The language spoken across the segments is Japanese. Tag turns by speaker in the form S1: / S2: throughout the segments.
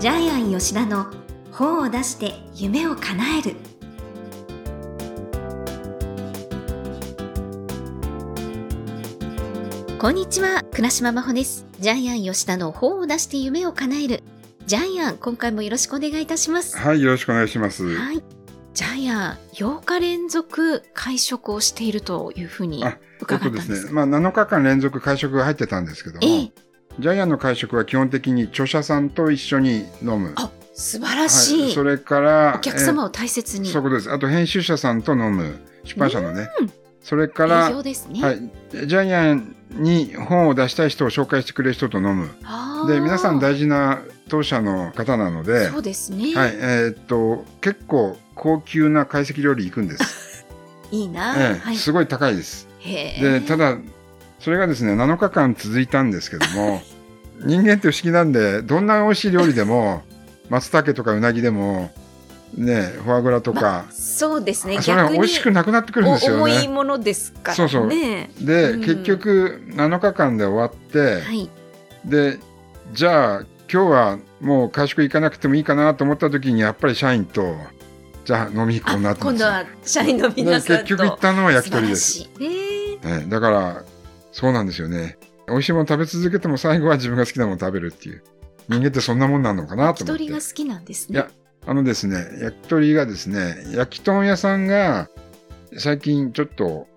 S1: ジャイアン吉田の本を出して夢を叶える。こんにちは倉島真帆です。ジャイアン吉田の本を出して夢を叶える。ジャイアン今回もよろしくお願いいたします。
S2: はい、よろしくお願いします。
S1: はい。ジャイアン8日連続会食をしているというふうに
S2: あ
S1: 伺ったんで
S2: そうですすね。まあ、7日間連続会食が入ってたんですけども、
S1: ええ
S2: ジャイアンの会食は基本的に著者さんと一緒に飲む。
S1: あ素晴らしい、
S2: はい、それから、
S1: お客様を大切に
S2: えーそういうことです。あと、編集者さんと飲む。出版社のね。それか
S1: 営
S2: ら、
S1: 業ですね、
S2: はい、ジャイアンに本を出したい人を紹介してくれる人と飲む。で、皆さん大事な当社の方なので、
S1: そうですね、
S2: はい、えーっと、結構高級な懐石料理行くんです。
S1: いいな、
S2: ええ
S1: はい
S2: すごい高いです。で、ただ、それがですね、7日間続いたんですけども、人間って不思議なんで、どんな美味しい料理でも、松茸とかうなぎでも、ね、フォアグラとか、
S1: まあそうですね。
S2: それが美味しくなくなってくるんですよ
S1: お重い
S2: ね。
S1: ものですからね。
S2: そうそう。で、
S1: うん。
S2: 結局、7日間で終わって、
S1: はい。
S2: で、じゃあ、今日はもう会食行かなくてもいいかなと思った時に、やっぱり社員と、じゃあ飲み行こうにな
S1: あ
S2: って。ます
S1: 今度は社員の
S2: で
S1: 皆さんと
S2: 結局行ったのは焼き鳥です。
S1: え
S2: ね、だから、そうなんですよね。美味しいもの食べ続けても最後は自分が好きなものを食べるっていう。人間ってそんなもんなのかなと思って。
S1: 焼き鳥が好きなんですね
S2: いやあのですね、焼き鳥がですね、焼き豚屋さんが最近ちょっと、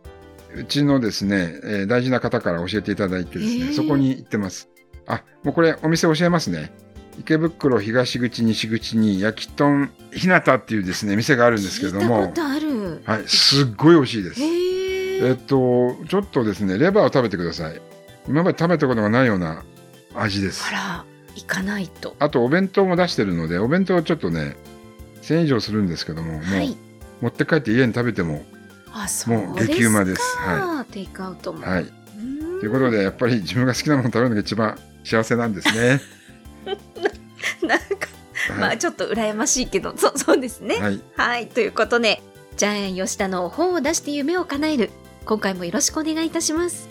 S2: うちのですね、えー大事な方から教えていただいてですね、
S1: へー
S2: そこに行ってます。あ、もうこれお店教えますね。池袋東口西口に焼き豚ひなたっていうですね、店があるんですけど
S1: 聞いたこ
S2: も、
S1: とある
S2: はい、すっごい美味しいです。
S1: へえ
S2: えっと、ちょっとですね、レバーを食べてください。今まで食べたことがないような味です
S1: あ。ら行かないと
S2: あと、お弁当も出してるので、お弁当はちょっとね、1000円以上するんですけども、もう、
S1: はい
S2: 持って帰って家に食べても、
S1: あそう
S2: もう激うまです
S1: かテイクアウトも
S2: はい。ということで、やっぱり自分が好きなものを食べるのが一番幸せなんですね。
S1: なんかま
S2: はい。
S1: あちょっと羨ましいけどそうそうですね
S2: はい。
S1: はい、ということで、ジャイアン吉田の本を出して夢を叶える。今回もよろしくお願いいたします。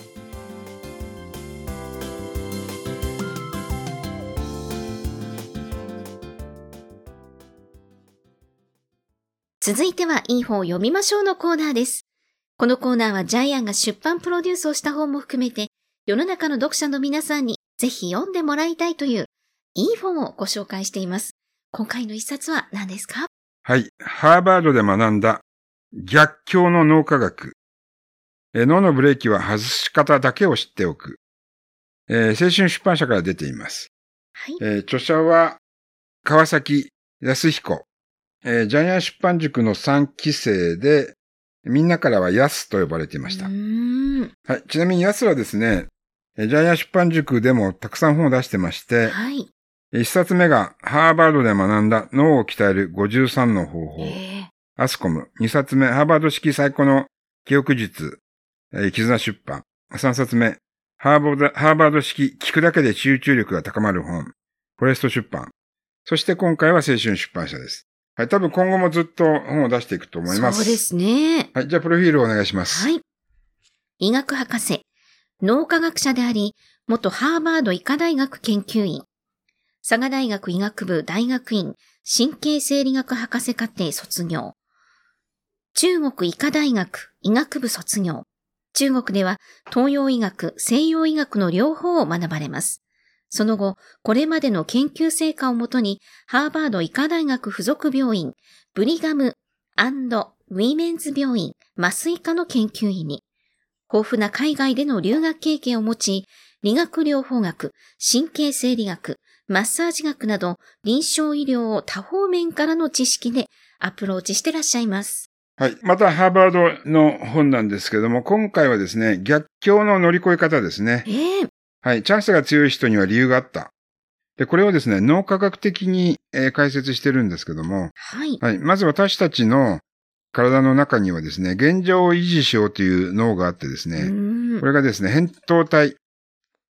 S1: 続いては、いい本を読みましょうのコーナーです。このコーナーはジャイアンが出版プロデュースをした本も含めて、世の中の読者の皆さんにぜひ読んでもらいたいという、いい本をご紹介しています。今回の一冊は何ですか？
S2: はい。ハーバードで学んだ逆境の脳科学。えー脳のブレーキは外し方だけを知っておく。えー青春出版社から出ています。
S1: はい。
S2: えー著者は川崎康彦。えージャイアン出版塾の3期生で、みんなからは安と呼ばれていました。はい。ちなみに安はですね、えージャイアン出版塾でもたくさん本を出してまして、
S1: はい。
S2: 一冊目がハーバードで学んだ脳を鍛える53の方法。
S1: え
S2: アスコム。二冊目、ハーバード式最高の記憶術。えー絆出版。三冊目、ハーバード、ハーバード式聞くだけで集中力が高まる本。フォレスト出版。そして今回は青春出版社です。はい。多分今後もずっと本を出していくと
S1: え
S2: 思います。
S1: そうですね。
S2: はい。じゃあ、プロフィールをお願いします。
S1: はい。医学博士、脳科学者であり、元ハーバード医科大学研究員、佐賀大学医学部大学院神経生理学博士課程卒業、中国医科大学医学部卒業、中国では東洋医学、西洋医学の両方を学ばれます。その後、これまでの研究成果をもとに、ハーバード医科大学附属病院、ブリガムウィメンズ病院麻酔科の研究員に、豊富な海外での留学経験を持ち、理学療法学、神経生理学、マッサージ学など臨床医療を多方面からの知識でアプローチしてらっしゃいます。
S2: はい。また、ハーバードの本なんですけども、今回はですね、逆境の乗り越え方ですね。
S1: ええ
S2: はい。チャンスが強い人には理由があった。で、これをですね、脳科学的に、えー解説してるんですけども、
S1: はい。
S2: はい。まず私たちの体の中にはですね、現状を維持しようという脳があってです
S1: う
S2: ね、これがですね、扁桃体。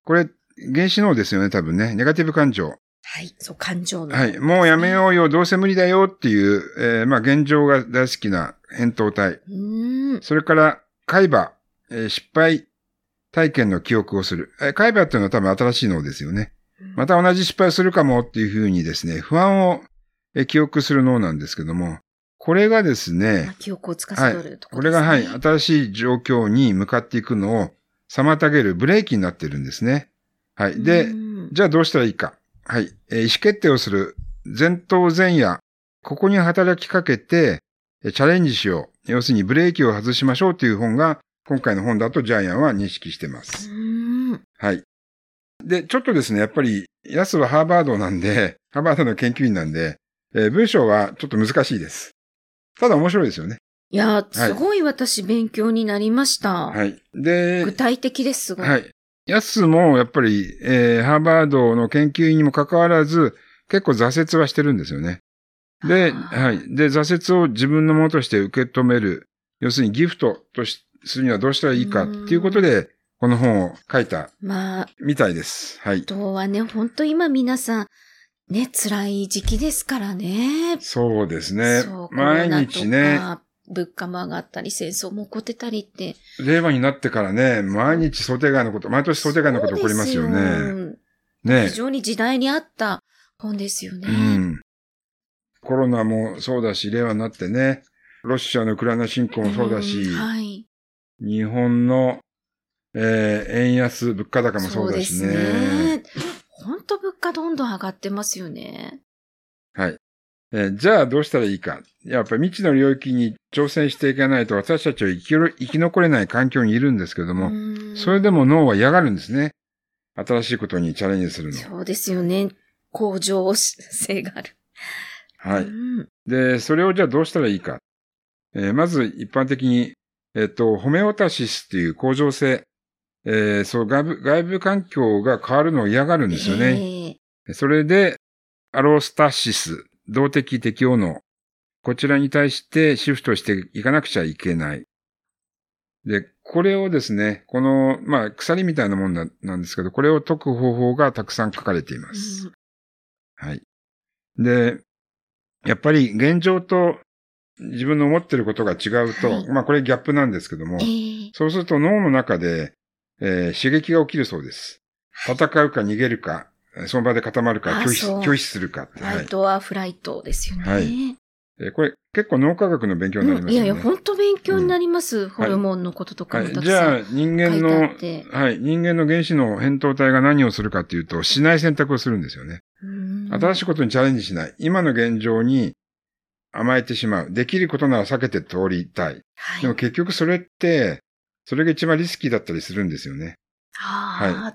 S2: これ、原子脳ですよね、多分ね。ネガティブ感情。
S1: はい。そう、感情の。
S2: はい。もうやめようよ、どうせ無理だよっていう、えーまあ、現状が大好きな扁桃体。それから、海馬、えー失敗体験の記憶をする。えー海馬っていうのは多分新しい脳ですよね。また同じ失敗をするかもっていうふうにですね、不安をえ記憶する脳なんですけども、これがです
S1: まあ
S2: ね、
S1: 記憶を司
S2: はい
S1: るとこ
S2: これが、
S1: ろですね。
S2: はい、新しい状況に向かっていくのを妨げるブレーキになってるんですね。はい。で、
S1: うん
S2: じゃあどうしたらいいか。はい。えー意思決定をする前頭前野。ここに働きかけて、えーチャレンジしよう。要するにブレーキを外しましょうという本が、今回の本だとジャイアンは認識してます。
S1: うん
S2: はい。で、ちょっとですね、やっぱり、ヤスはハーバードなんで、ハーバードの研究員なんで、えー文章はちょっと難しいです。ただ面白いですよね。
S1: いや、すごい私勉強になりました。
S2: はい。で、
S1: 具体的です、すごい。
S2: はい。ヤスもやっぱり、えーハーバードの研究員にもかかわらず、結構挫折はしてるんですよね。で、はい。で、挫折を自分のものとして受け止める。要するにギフトとしするにはどうしたらいいかっていうことで、この本を書いた
S1: まあ、
S2: みたいです。はい
S1: あ。とはね、本当今皆さん、ね、辛い時期ですからね。
S2: そうですね。毎日ね、
S1: 物価も上がったり、戦争も起こってたりって。
S2: 令和になってからね、毎日想定外のこと、毎年想定外のこと起こりますよね。
S1: す
S2: ね
S1: 非。常に時代に合った本ですよね。
S2: うん。コロナもそうだし、令和になってね、ロシアのウクライナ侵攻もそうだし、
S1: んはい。
S2: 日本の、えー円安、物価高もそうだしね。
S1: 本当物価どんどん上がってますよね。
S2: はい。えーじゃあどうしたらいいか。やっぱり未知の領域に挑戦していかないと私たちは生きろ生き残れない環境にいるんですけども、
S1: うん
S2: それでも脳は嫌がるんですね。新しいことにチャレンジするの。
S1: そうですよね。向上性がある。
S2: はい。
S1: うん
S2: で、それをじゃあどうしたらいいか。えーまず一般的に、えっ、と、ホメオタシスっていう向上性。えーそう、外部、外部環境が変わるのを嫌がるんですよね。
S1: ええ
S2: それで、アロスタシス、動的適応能。こちらに対してシフトしていかなくちゃいけない。で、これをですね、この、まあ、鎖みたいなもんななんですけど、これを解く方法がたくさん書かれています。
S1: うん
S2: はい。で、やっぱり現状と自分の思ってることが違うと、
S1: はい
S2: まあこれギャップなんですけども、
S1: ええ
S2: そうすると脳の中で、えー刺激が起きるそうです。戦うか逃げるか、その場で固まるか、拒否拒否するかって。
S1: フ
S2: はい
S1: ライトはフライトですよね。
S2: はいえーこれ結構脳科学の勉強になりますよね。
S1: うんいやいや、本当勉強になります。ホルモンのこととか
S2: はい。
S1: もたくさん。
S2: じゃあ、人間のはい。人間の原子の扁桃体が何をするかっていうと、しない選択をするんですよね。
S1: うん
S2: 新しいことにチャレンジしない。今の現状に甘えてしまう。できることなら避けて通りたい。
S1: はい
S2: でも結局それって、それが一番リスキーだったりするんですよね。
S1: は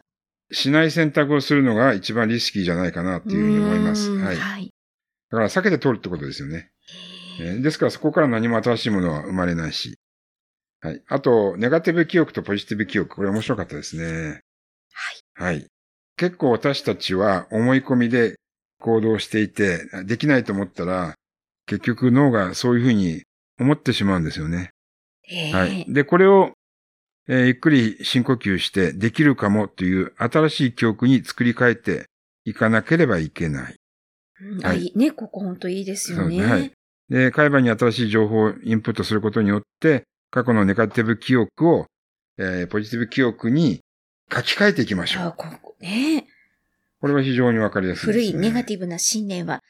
S2: しない選択をするのが一番リスキーじゃないかなっていうふうに思います。
S1: うん
S2: はい。
S1: はい。
S2: だから避けて通るってことですよね。えーですからそこから何も新しいものは生まれないし。はい。あと、ネガティブ記憶とポジティブ記憶。これ面白かったですね。
S1: はい。
S2: はい。結構私たちは思い込みで行動していて、できないと思ったら、結局脳がそういうふうに思ってしまうんですよね。
S1: へえ
S2: はい。で、これを、えーゆっくり深呼吸して、できるかもという新しい記憶に作り変えていかなければいけない。
S1: うん
S2: はい
S1: あいいね、ここ本当いいですよね。
S2: そうはいで、海馬に新しい情報をインプットすることによって、過去のネガティブ記憶を、えーポジティブ記憶に書き換えていきましょう。
S1: あここね。
S2: これは非常にわかりやすいです、ね。
S1: 古いネガティブな信念は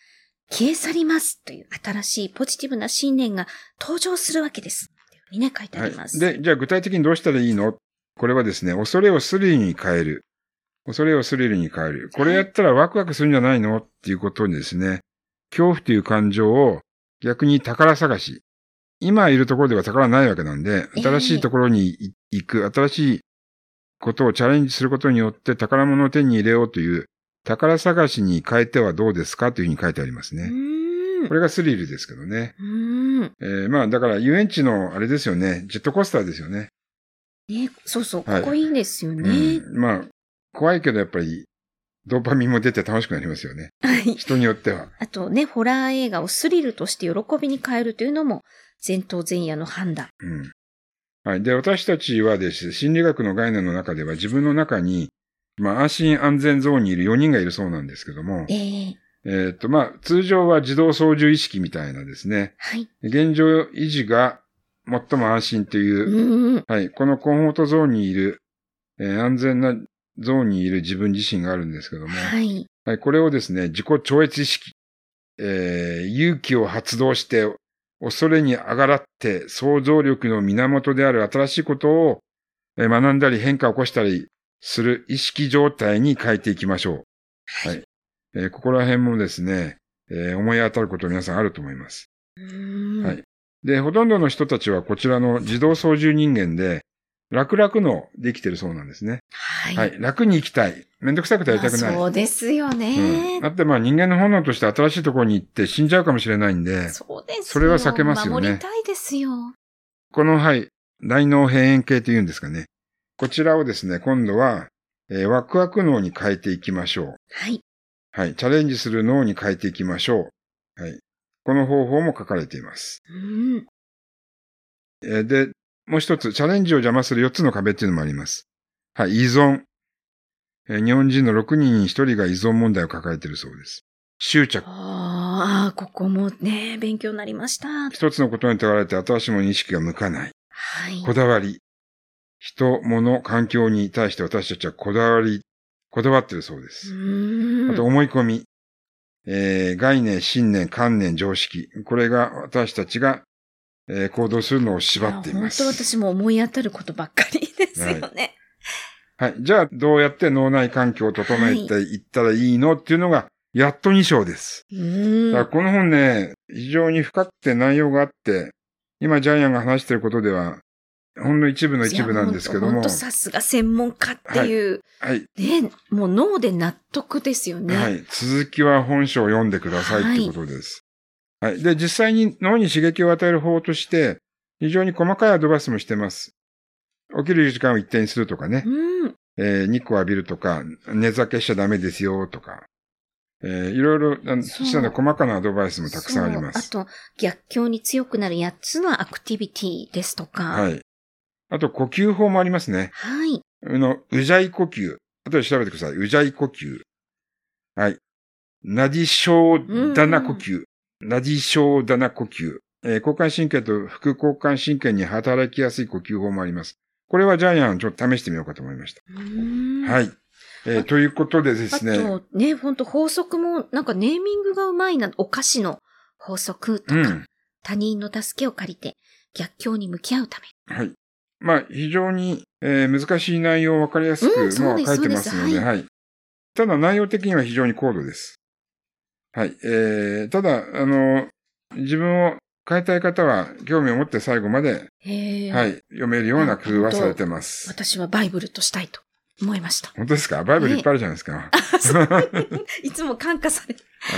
S1: 消え去りますという新しいポジティブな信念が登場するわけです。にね、書いてあります。
S2: はい。で、じゃあ具体的にどうしたらいいの？これはですね、恐れをスリルに変える。恐れをスリルに変える。これやったらワクワクするんじゃないの？っていうことにですね、恐怖という感情を逆に宝探し。今いるところでは宝はないわけなんで、
S1: ええ
S2: 新しいところにい行く、新しいことをチャレンジすることによって宝物を手に入れようという宝探しに変えてはどうですかというふうに書いてあります
S1: う
S2: ね。これがスリルですけどね。えーまあだから遊園地のあれですよね。ジェットコースターですよね。
S1: ね、そうそう、こ
S2: はい
S1: こいいですよね。
S2: うん、まあ、怖いけどやっぱり、ドーパミンも出て楽しくなりますよね。
S1: はい。
S2: 人によっては。
S1: あとね、ホラー映画をスリルとして喜びに変えるというのも、前頭前野の判断。
S2: うん。はい。で、私たちはですね、心理学の概念の中では自分の中に、まあ、安心安全ゾーンにいる4人がいるそうなんですけども、
S1: ええ
S2: えーっと、まあ、通常は自動操縦意識みたいなですね、
S1: はい。
S2: 現状維持が最も安心というう。はい。このコンフォートゾーンにいる、えー安全なゾーンにいる自分自身があるんですけども、
S1: はい。
S2: はい、これをですね、自己超越意識、えー勇気を発動して、恐れにあがらって想像力の源である新しいことをえー学んだり変化を起こしたりする意識状態に変えていきましょう。はい。えーここら辺もですね、えー思い当たること皆さんあると思います。はいで、ほとんどの人たちはこちらの自動操縦人間で、楽々のできてるそうなんですね。
S1: はい。
S2: はい。楽に生きたい。めんどくさくてやりたくない。
S1: まあそうですよ
S2: うん。
S1: ね。
S2: だってまあ人間の本能として新しいところに行って死んじゃうかもしれないんで、
S1: そうですよ。
S2: それは避けますよね
S1: 守りたいですよ。
S2: この、はい、大脳辺縁系というんですかね。こちらをですね、今度は、えーワクワク脳に変えていきましょう。
S1: はい。
S2: はい。チャレンジする脳に変えていきましょう。はい。この方法も書かれています。
S1: うん。
S2: えーで、もう一つ、チャレンジを邪魔する4つの壁っていうのもあります。はい。依存。えー日本人の6人に1人が依存問題を抱えているそうです。執着。
S1: ああ、ここもね、勉強になりました。
S2: 一つのことにとられて新しいも意識が向かない。
S1: はい。
S2: こだわり。人、物、環境に対して私たちはこだわり、こだわっているそうで
S1: う
S2: す。あと思い込み。えー概念、信念、観念、常識。これが私たちが、えー行動するのを縛っています。
S1: や本当私も思い当たることばっかりですよね。
S2: はい。じゃあ、どうやって脳内環境を整えていったらいいのっていうのが、やっと2章です。この本ね、非常に深くて内容があって、今ジャイアンが話していることでは、ほんの一部の一部なんですけども
S1: 本当、さすが専門家っていう、
S2: はい。
S1: ね、もう脳で納得ですよね。
S2: はい。続きは本書を読んでくださいってことです。はい。で、実際に脳に刺激を与える方法として、非常に細かいアドバイスもしてます。起きる時間を一定にするとかね。
S1: うん。
S2: えー日光浴びるとか、寝酒しちゃダメですよとか、えーいろいろ、
S1: そう
S2: 小さな細かなアドバイスもたくさんあります。
S1: あと、逆境に強くなる8つのアクティビティですとか。。
S2: はいい。あと、呼吸法もありますね。
S1: はい。
S2: あの、うじゃい呼吸。後で調べてください。うじゃい呼吸。はい。ナディショーダナ呼吸。ナディショーダナ呼吸。えー交感神経と副交感神経に働きやすい呼吸法もあります。これはジャイアンちょっと試してみようかと思いました。はい。えーということでで
S1: あ
S2: すね。
S1: と、ね、本当法則も、なんかネーミングがうまいな、お菓子の法則とか、
S2: うん。
S1: 他人の助けを借りて、逆境に向き合うため。
S2: はい。まあ、非常に、えー難しい内容をわかりやすく、
S1: うん
S2: まあ書いてますので、
S1: そうです
S2: はい。ただ内容的には非常に高度です。はい。えー、ただ、あの、自分を変えたい方は、興味を持って最後まで。はい、読めるような工夫はされてます。
S1: 私はバイブルとしたいと思いました。
S2: 本当ですか？バイブルいっぱいあるじゃないですか。
S1: いつも感化される。
S2: は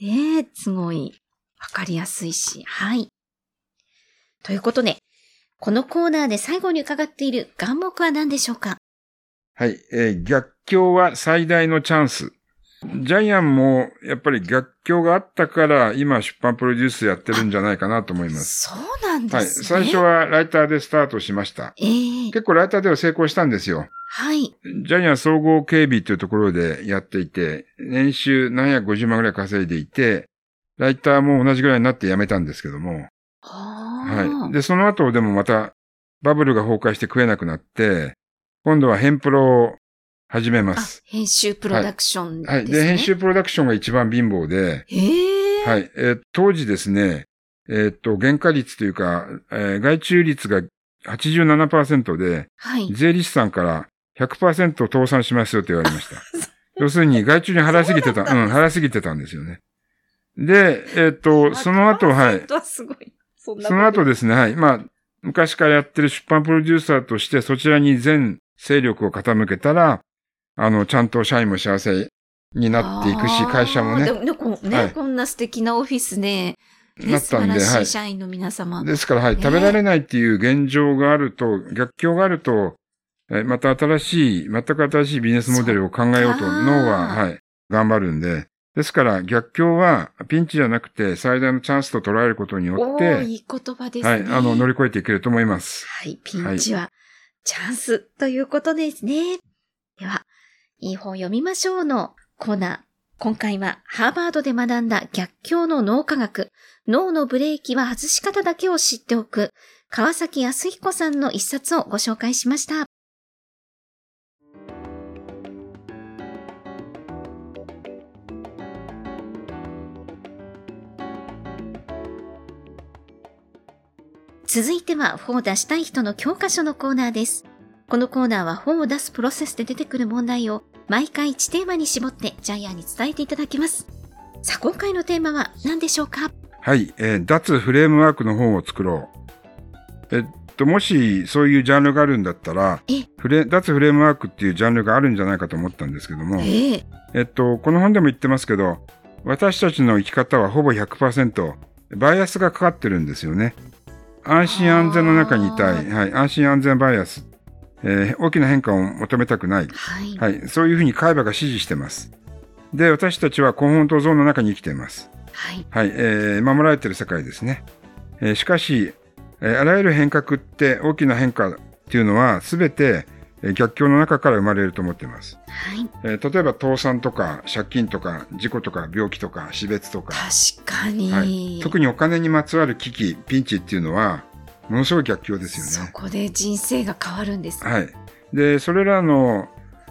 S2: い。
S1: ねえ、すごい、わかりやすいし。はい。ということで、このコーナーで最後に伺っている願目は何でしょうか？
S2: はい。えー逆境は最大のチャンス。ジャイアンも、やっぱり逆境があったから、今出版プロデュースやってるんじゃないかなと思います。
S1: そうなん
S2: はい。
S1: ですね。
S2: 最初。はライターでスタートしました。
S1: ええ
S2: 結構ライターでは成功したんですよ。
S1: はい。
S2: ジャイアン総合警備というところでやっていて、年収750万ぐらい稼いでいて、ライターも同じぐらいになって辞めたんですけども、
S1: は
S2: はい。で、その後でもまたバブルが崩壊して食えなくなって、今度はヘンプロを始めま
S1: あ
S2: す。、
S1: 編集プロダクションですね。
S2: はい。で、編集プロダクションが一番貧乏で、
S1: ええ
S2: はい。えー当時ですね、えーっと、原価率というか、えー外注率が87%で、
S1: はい。
S2: 税理士さんから100%倒産しますよと言われました。要するに外注に払いすぎてた、うん、払いすぎてたんですよね。で、えーっと、その後、はい。
S1: はすごい。そんな
S2: その後
S1: で。
S2: ですね、はい。まあ、昔からやってる出版プロデューサーとしてそちらに全勢力を傾けたら、あの、ちゃんと社員も幸せになっていくし、会社もね
S1: で、ねこね
S2: はい
S1: こんな素敵なオフィスで、ね、
S2: なったんで、はい。
S1: らしい社員の皆様。
S2: ですから、はい。
S1: ね
S2: 食べられないっていう現状があると、逆境があると、えまた新しい、全く新しいビジネスモデルを考えようと脳は、はい、頑張るんで、ですから逆境はピンチじゃなくて最大のチャンスと捉えることによって、
S1: いい言葉ですね。
S2: はい、あの、乗り越えていけると思います。
S1: はい、ピンチはチャンスということですね。では、いい本読みましょうのコーナー。今回はハーバードで学んだ逆境の脳科学、脳のブレーキは外し方だけを知っておく、川崎康彦さんの一冊をご紹介しました。続いては本を出したい人の教科書のコーナーです。このコーナーは本を出すプロセスで出てくる問題を毎回1テーマに絞ってジャイアンに伝えていただきます。さあ、今回のテーマは何でしょうか？
S2: はい、えー脱フレームワークの本を作ろう。えっと、もしそういうジャンルがあるんだったら、
S1: え、
S2: フレ脱フレームワークっていうジャンルがあるんじゃないかと思ったんですけども、
S1: ええ
S2: えっと、この本でも言ってますけど、私たちの生き方はほぼ100%バイアスがかかってるんですよね。安心安全の中にいたい。はい。安心安全バイアス。えー大きな変化を求めたくない。
S1: はい。
S2: はい。そういうふうに海馬が指示してます。で、私たちはコンフォントゾーンの中に生きています。
S1: はい。
S2: はい。えー守られている世界ですね。えーしかし、えーあらゆる変革って大きな変化っていうのは全てえー逆境の中から生まれると思っています。
S1: はい。
S2: えー例えば倒産とか借金とか事故とか病気とか死別とか、
S1: 確かに。
S2: はい、特にお金にまつわる危機、ピンチっていうのはものすごい逆境ですよね。
S1: そこで人生が変わるんです。
S2: はい。で、それらの、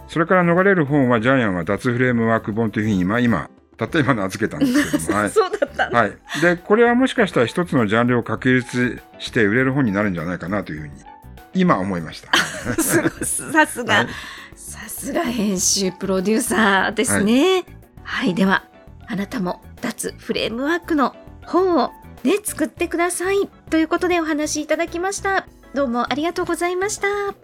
S2: それから逃れる本はジャイアンは脱フレームワーク本というふうに今、今、たった今名付けたんですけども、はい。
S1: そうだった。
S2: はい。で、これはもしかしたら一つのジャンルを確立して売れる本になるんじゃないかなというふうに、今思いました。
S1: すごいさすが、
S2: はい
S1: さすが編集プロデューサーですね。はい、では、あなたも脱フレームワークの本をね、作ってください。ということでお話しいただきました。どうもありがとうございました。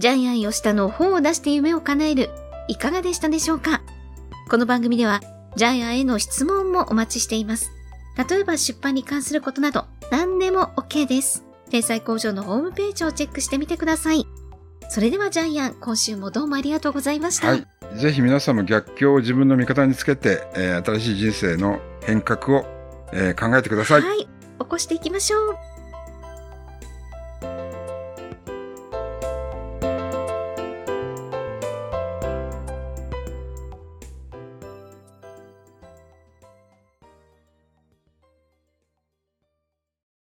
S1: ジャイアン吉田の本を出して夢を叶える、いかがでしたでしょうか？この番組では、ジャイアンへの質問もお待ちしています。例えば出版に関することなど、何でも OK です。天才工場のホームページをチェックしてみてください。それではジャイアン、今週もどうもありがとうございました。
S2: はい。ぜひ皆さんも逆境を自分の味方につけて、えー新しい人生の変革を、えー考えてください。
S1: はい。起こしていきましょう。